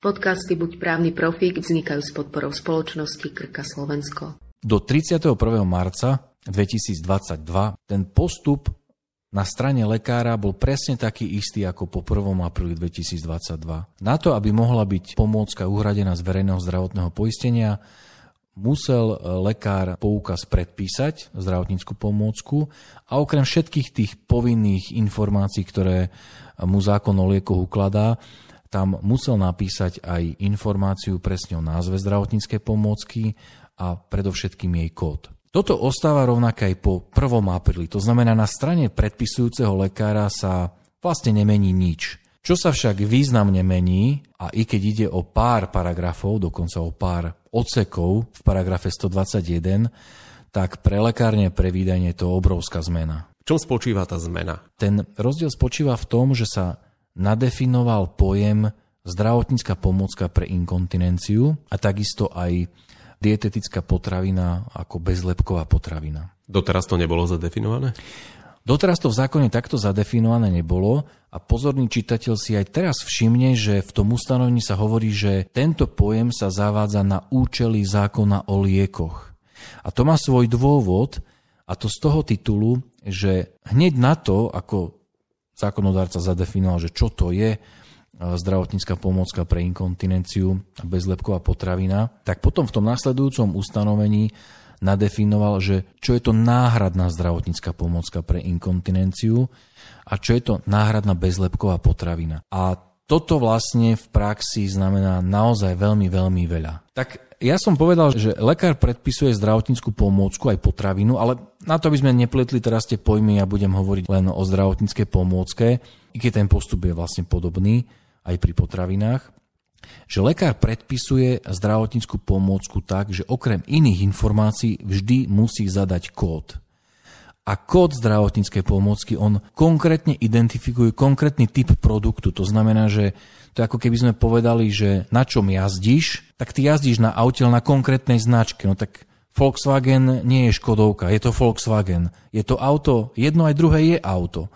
Podcasty Buď právny profík vznikajú s podporou spoločnosti Krka Slovensko. Do 31. marca 2022 ten postup na strane lekára bol presne taký istý ako po 1. apríli 2022. Na to, aby mohla byť pomôcka uhradená z verejného zdravotného poistenia, musel lekár poukaz predpísať, zdravotníckú pomôcku a okrem všetkých tých povinných informácií, ktoré mu zákon o liekoch ukladá, tam musel napísať aj informáciu presne o názve zdravotníckej pomôcky a predovšetkým jej kód. Toto ostáva rovnaké aj po 1. apríli, to znamená na strane predpisujúceho lekára sa vlastne nemení nič. Čo sa však významne mení, a i keď ide o pár paragrafov, dokonca o pár odsekov v paragrafe 121, tak pre lekárne pre výdajne je to obrovská zmena. V čom spočíva tá zmena? Ten rozdiel spočíva v tom, že sa nadefinoval pojem zdravotnícka pomôcka pre inkontinenciu a takisto aj dietetická potravina ako bezlepková potravina. Doteraz to nebolo zadefinované? Doteraz to v zákone takto zadefinované nebolo a pozorný čitateľ si aj teraz všimne, že v tom ustanovení sa hovorí, že tento pojem sa zavádza na účely zákona o liekoch. A to má svoj dôvod a to z toho titulu, že hneď na to, ako zákonodárca zadefinoval, že čo to je e, zdravotnícka pomôcka pre inkontinenciu bezlepková potravina, tak potom v tom následujúcom ustanovení nadefinoval, že čo je to náhradná zdravotnícka pomôcka pre inkontinenciu a čo je to náhradná bezlepková potravina. A toto vlastne v praxi znamená naozaj veľmi, veľmi veľa. Tak ja som povedal, že lekár predpisuje zdravotníckú pomôcku aj potravinu, ale na to, aby sme nepletli teraz tie pojmy, ja budem hovoriť len o zdravotníckej pomôcke, i keď ten postup je vlastne podobný aj pri potravinách, že lekár predpisuje zdravotníckú pomôcku tak, že okrem iných informácií vždy musí zadať kód. A kód zdravotníckej pomôcky, on konkrétne identifikuje konkrétny typ produktu. To znamená, že to je ako keby sme povedali, že na čom jazdíš, tak ty jazdíš na aute na konkrétnej značke. No tak Volkswagen nie je Škodovka, je to Volkswagen. Je to auto, jedno aj druhé je auto.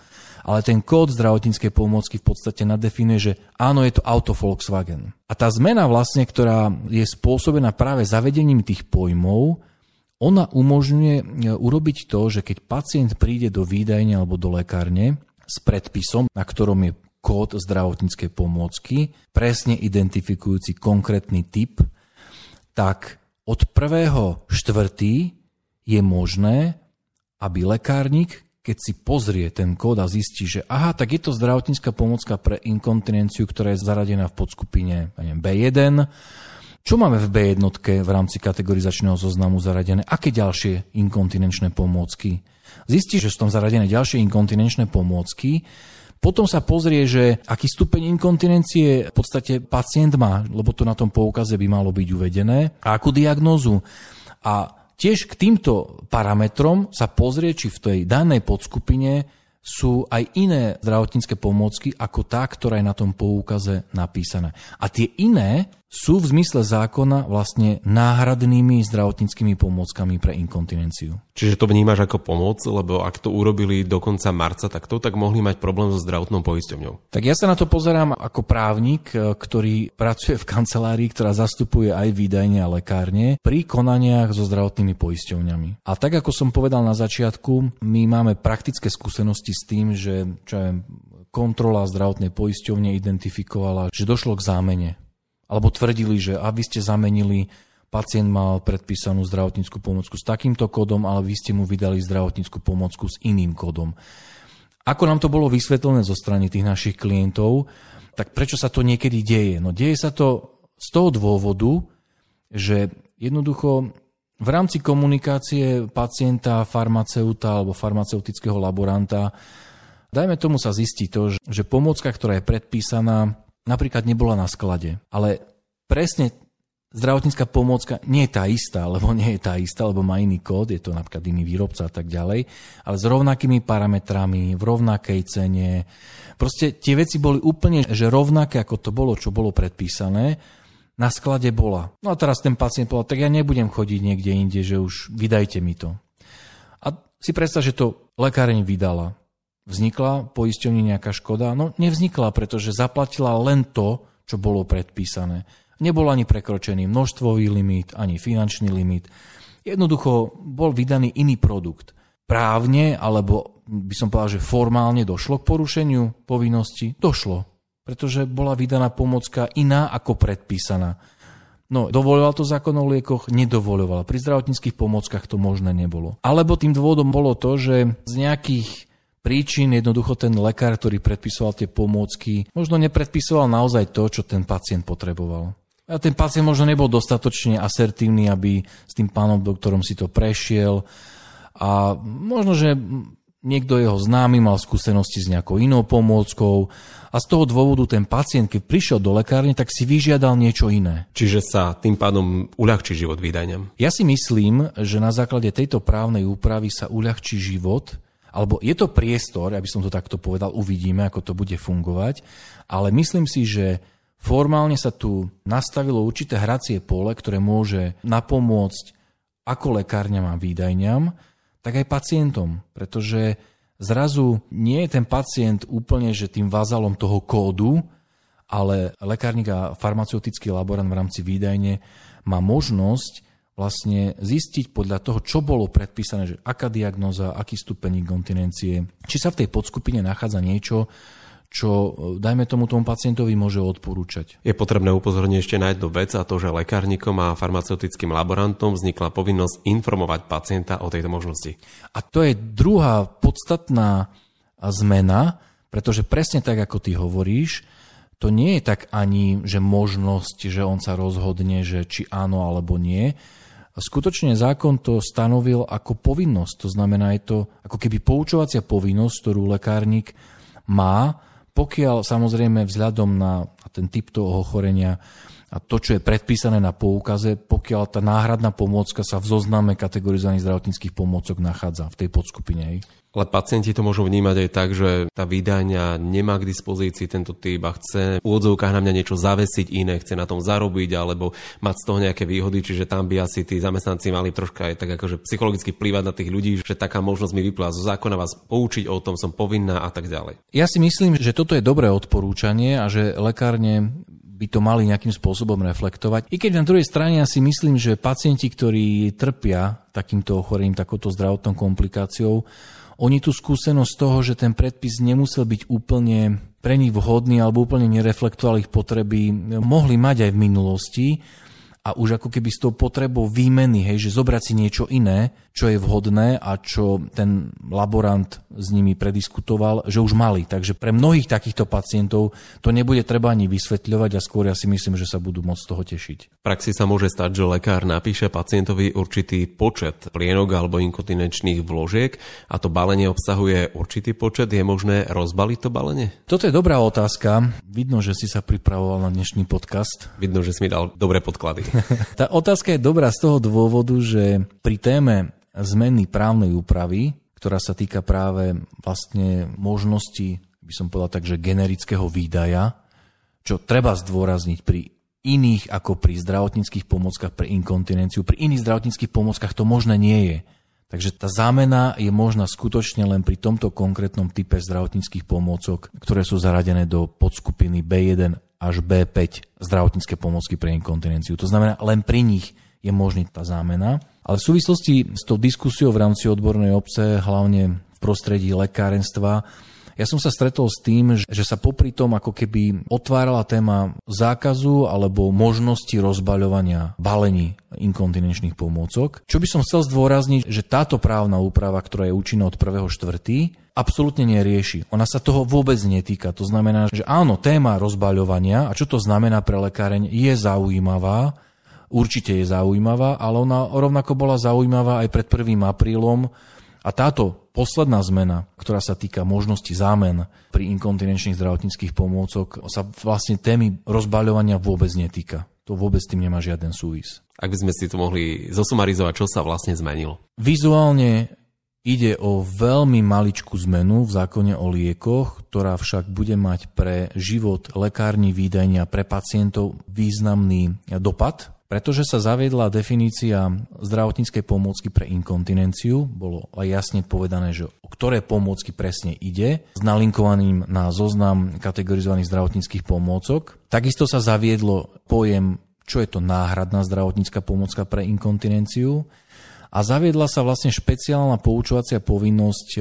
Ale ten kód zdravotníckej pomôcky v podstate nadefinuje, že áno, je to auto Volkswagen. A tá zmena vlastne, ktorá je spôsobená práve zavedením tých pojmov, ona umožňuje e, urobiť to, že keď pacient príde do výdajne alebo do lekárne s predpisom, na ktorom je kód zdravotníckej pomôcky, presne identifikujúci konkrétny typ, tak od prvého štvrtý je možné, aby lekárnik, keď si pozrie ten kód a zistí, že aha, tak je to zdravotnícka pomocka pre inkontinenciu, ktorá je zaradená v podskupine neviem, B1. Čo máme v B1 v rámci kategorizačného zoznamu zaradené? Aké ďalšie inkontinenčné pomôcky? Zistí, že sú tam zaradené ďalšie inkontinenčné pomôcky, potom sa pozrie, že aký stupeň inkontinencie v podstate pacient má, lebo to na tom poukaze by malo byť uvedené, a akú diagnózu. A tiež k týmto parametrom sa pozrie, či v tej danej podskupine sú aj iné zdravotnícke pomôcky ako tá, ktorá je na tom poukaze napísaná. A tie iné sú v zmysle zákona vlastne náhradnými zdravotníckými pomôckami pre inkontinenciu. Čiže to vnímaš ako pomoc, lebo ak to urobili do konca marca takto, tak mohli mať problém so zdravotnou poisťovňou. Tak ja sa na to pozerám ako právnik, e, ktorý pracuje v kancelárii, ktorá zastupuje aj výdajne a lekárne pri konaniach so zdravotnými poisťovňami. A tak ako som povedal na začiatku, my máme praktické skúsenosti s tým, že čo ja kontrola zdravotnej poisťovne identifikovala, že došlo k zámene alebo tvrdili, že a vy ste zamenili, pacient mal predpísanú zdravotníckú pomocku s takýmto kódom, ale vy ste mu vydali zdravotníckú pomocku s iným kódom. Ako nám to bolo vysvetlené zo strany tých našich klientov, tak prečo sa to niekedy deje? No deje sa to z toho dôvodu, že jednoducho v rámci komunikácie pacienta, farmaceuta alebo farmaceutického laboranta, dajme tomu sa zistí to, že pomocka, ktorá je predpísaná, napríklad nebola na sklade. Ale presne zdravotnícka pomôcka nie je tá istá, lebo nie je tá istá, lebo má iný kód, je to napríklad iný výrobca a tak ďalej, ale s rovnakými parametrami, v rovnakej cene. Proste tie veci boli úplne že rovnaké, ako to bolo, čo bolo predpísané, na sklade bola. No a teraz ten pacient povedal, tak ja nebudem chodiť niekde inde, že už vydajte mi to. A si predstav, že to lekáreň vydala. Vznikla poisťovni nejaká škoda? No nevznikla, pretože zaplatila len to, čo bolo predpísané. Nebol ani prekročený množstvový limit, ani finančný limit. Jednoducho bol vydaný iný produkt. Právne, alebo by som povedal, že formálne došlo k porušeniu povinnosti? Došlo, pretože bola vydaná pomocka iná ako predpísaná. No, dovoloval to zákon o liekoch? Nedovoloval. Pri zdravotníckých pomockách to možné nebolo. Alebo tým dôvodom bolo to, že z nejakých príčin jednoducho ten lekár, ktorý predpisoval tie pomôcky, možno nepredpisoval naozaj to, čo ten pacient potreboval. A ten pacient možno nebol dostatočne asertívny, aby s tým pánom doktorom si to prešiel. A možno, že niekto jeho známy mal skúsenosti s nejakou inou pomôckou a z toho dôvodu ten pacient, keď prišiel do lekárne, tak si vyžiadal niečo iné. Čiže sa tým pádom uľahčí život výdajňam? Ja si myslím, že na základe tejto právnej úpravy sa uľahčí život, alebo je to priestor, aby som to takto povedal, uvidíme, ako to bude fungovať, ale myslím si, že formálne sa tu nastavilo určité hracie pole, ktoré môže napomôcť ako lekárňam a výdajňam, tak aj pacientom, pretože zrazu nie je ten pacient úplne, že tým vázalom toho kódu, ale lekárnik a farmaceutický laborant v rámci výdajne má možnosť vlastne zistiť podľa toho, čo bolo predpísané, že aká diagnoza, aký stupeň inkontinencie, či sa v tej podskupine nachádza niečo, čo, e, dajme tomu, tomu pacientovi môže odporúčať. Je potrebné upozorniť ešte na jednu vec a to, že lekárnikom a farmaceutickým laborantom vznikla povinnosť informovať pacienta o tejto možnosti. A to je druhá podstatná zmena, pretože presne tak, ako ty hovoríš, to nie je tak ani, že možnosť, že on sa rozhodne, že či áno alebo nie. Skutočne zákon to stanovil ako povinnosť. To znamená, je to ako keby poučovacia povinnosť, ktorú lekárnik má pokiaľ samozrejme vzhľadom na ten typ toho ochorenia a to, čo je predpísané na poukaze, pokiaľ tá náhradná pomôcka sa v zozname kategorizovaných zdravotníckých pomôcok nachádza v tej podskupine. Ale pacienti to môžu vnímať aj tak, že tá výdajňa nemá k dispozícii tento typ a chce v úvodzovkách na mňa niečo zavesiť iné, chce na tom zarobiť alebo mať z toho nejaké výhody, čiže tam by asi tí zamestnanci mali troška aj tak akože psychologicky plývať na tých ľudí, že taká možnosť mi vyplá zo zákona vás poučiť o tom, som povinná a tak ďalej. Ja si myslím, že toto je dobré odporúčanie a že lekárne by to mali nejakým spôsobom reflektovať. I keď na druhej strane ja si myslím, že pacienti, ktorí trpia takýmto ochorením, takouto zdravotnou komplikáciou, oni tú skúsenosť toho, že ten predpis nemusel byť úplne pre nich vhodný alebo úplne nereflektoval ich potreby, mohli mať aj v minulosti a už ako keby s tou potrebou výmeny, hej, že zobrať si niečo iné, čo je vhodné a čo ten laborant s nimi prediskutoval, že už mali. Takže pre mnohých takýchto pacientov to nebude treba ani vysvetľovať a skôr ja si myslím, že sa budú môcť z toho tešiť. V praxi sa môže stať, že lekár napíše pacientovi určitý počet plienok alebo inkontinenčných vložiek a to balenie obsahuje určitý počet. Je možné rozbaliť to balenie? Toto je dobrá otázka. Vidno, že si sa pripravoval na dnešný podcast. Vidno, že si mi dal dobré podklady. Tá otázka je dobrá z toho dôvodu, že pri téme zmeny právnej úpravy, ktorá sa týka práve vlastne možnosti, by som povedal tak, že generického výdaja, čo treba zdôrazniť pri iných ako pri zdravotníckých pomockách pre inkontinenciu. Pri iných zdravotníckých pomockách to možné nie je. Takže tá zámena je možná skutočne len pri tomto konkrétnom type zdravotníckých pomôcok, ktoré sú zaradené do podskupiny B1 až B5 zdravotnícke pomocky pre inkontinenciu. To znamená, len pri nich je možný tá zámena. Ale v súvislosti s tou diskusiou v rámci odbornej obce, hlavne v prostredí lekárenstva, ja som sa stretol s tým, že sa popri tom ako keby otvárala téma zákazu alebo možnosti rozbaľovania balení inkontinenčných pomôcok. Čo by som chcel zdôrazniť, že táto právna úprava, ktorá je účinná od 1.4., absolútne nerieši. Ona sa toho vôbec netýka. To znamená, že áno, téma rozbaľovania a čo to znamená pre lekáreň je zaujímavá, určite je zaujímavá, ale ona rovnako bola zaujímavá aj pred 1. aprílom a táto posledná zmena, ktorá sa týka možnosti zámen pri inkontinenčných zdravotníckých pomôcok, sa vlastne témy rozbaľovania vôbec netýka. To vôbec s tým nemá žiaden súvis. Ak by sme si to mohli zosumarizovať, čo sa vlastne zmenilo? Vizuálne Ide o veľmi maličkú zmenu v zákone o liekoch, ktorá však bude mať pre život lekárni výdajnia pre pacientov významný dopad, pretože sa zaviedla definícia zdravotníckej pomôcky pre inkontinenciu, bolo aj jasne povedané, že o ktoré pomôcky presne ide, s nalinkovaným na zoznam kategorizovaných zdravotníckých pomôcok. Takisto sa zaviedlo pojem, čo je to náhradná zdravotnícka pomôcka pre inkontinenciu, a zaviedla sa vlastne špeciálna poučovacia povinnosť e,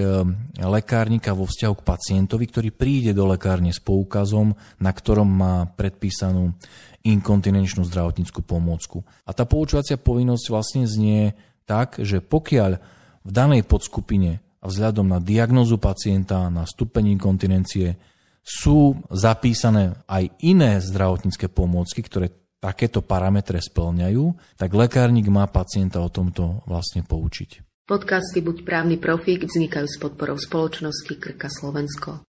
lekárnika vo vzťahu k pacientovi, ktorý príde do lekárne s poukazom, na ktorom má predpísanú inkontinenčnú zdravotníckú pomôcku. A tá poučovacia povinnosť vlastne znie tak, že pokiaľ v danej podskupine a vzhľadom na diagnozu pacienta, na stupeň inkontinencie sú zapísané aj iné zdravotnícke pomôcky, ktoré takéto parametre splňajú, tak lekárnik má pacienta o tomto vlastne poučiť. Podcasty Buď právny profík vznikajú s podporou spoločnosti Krka Slovensko.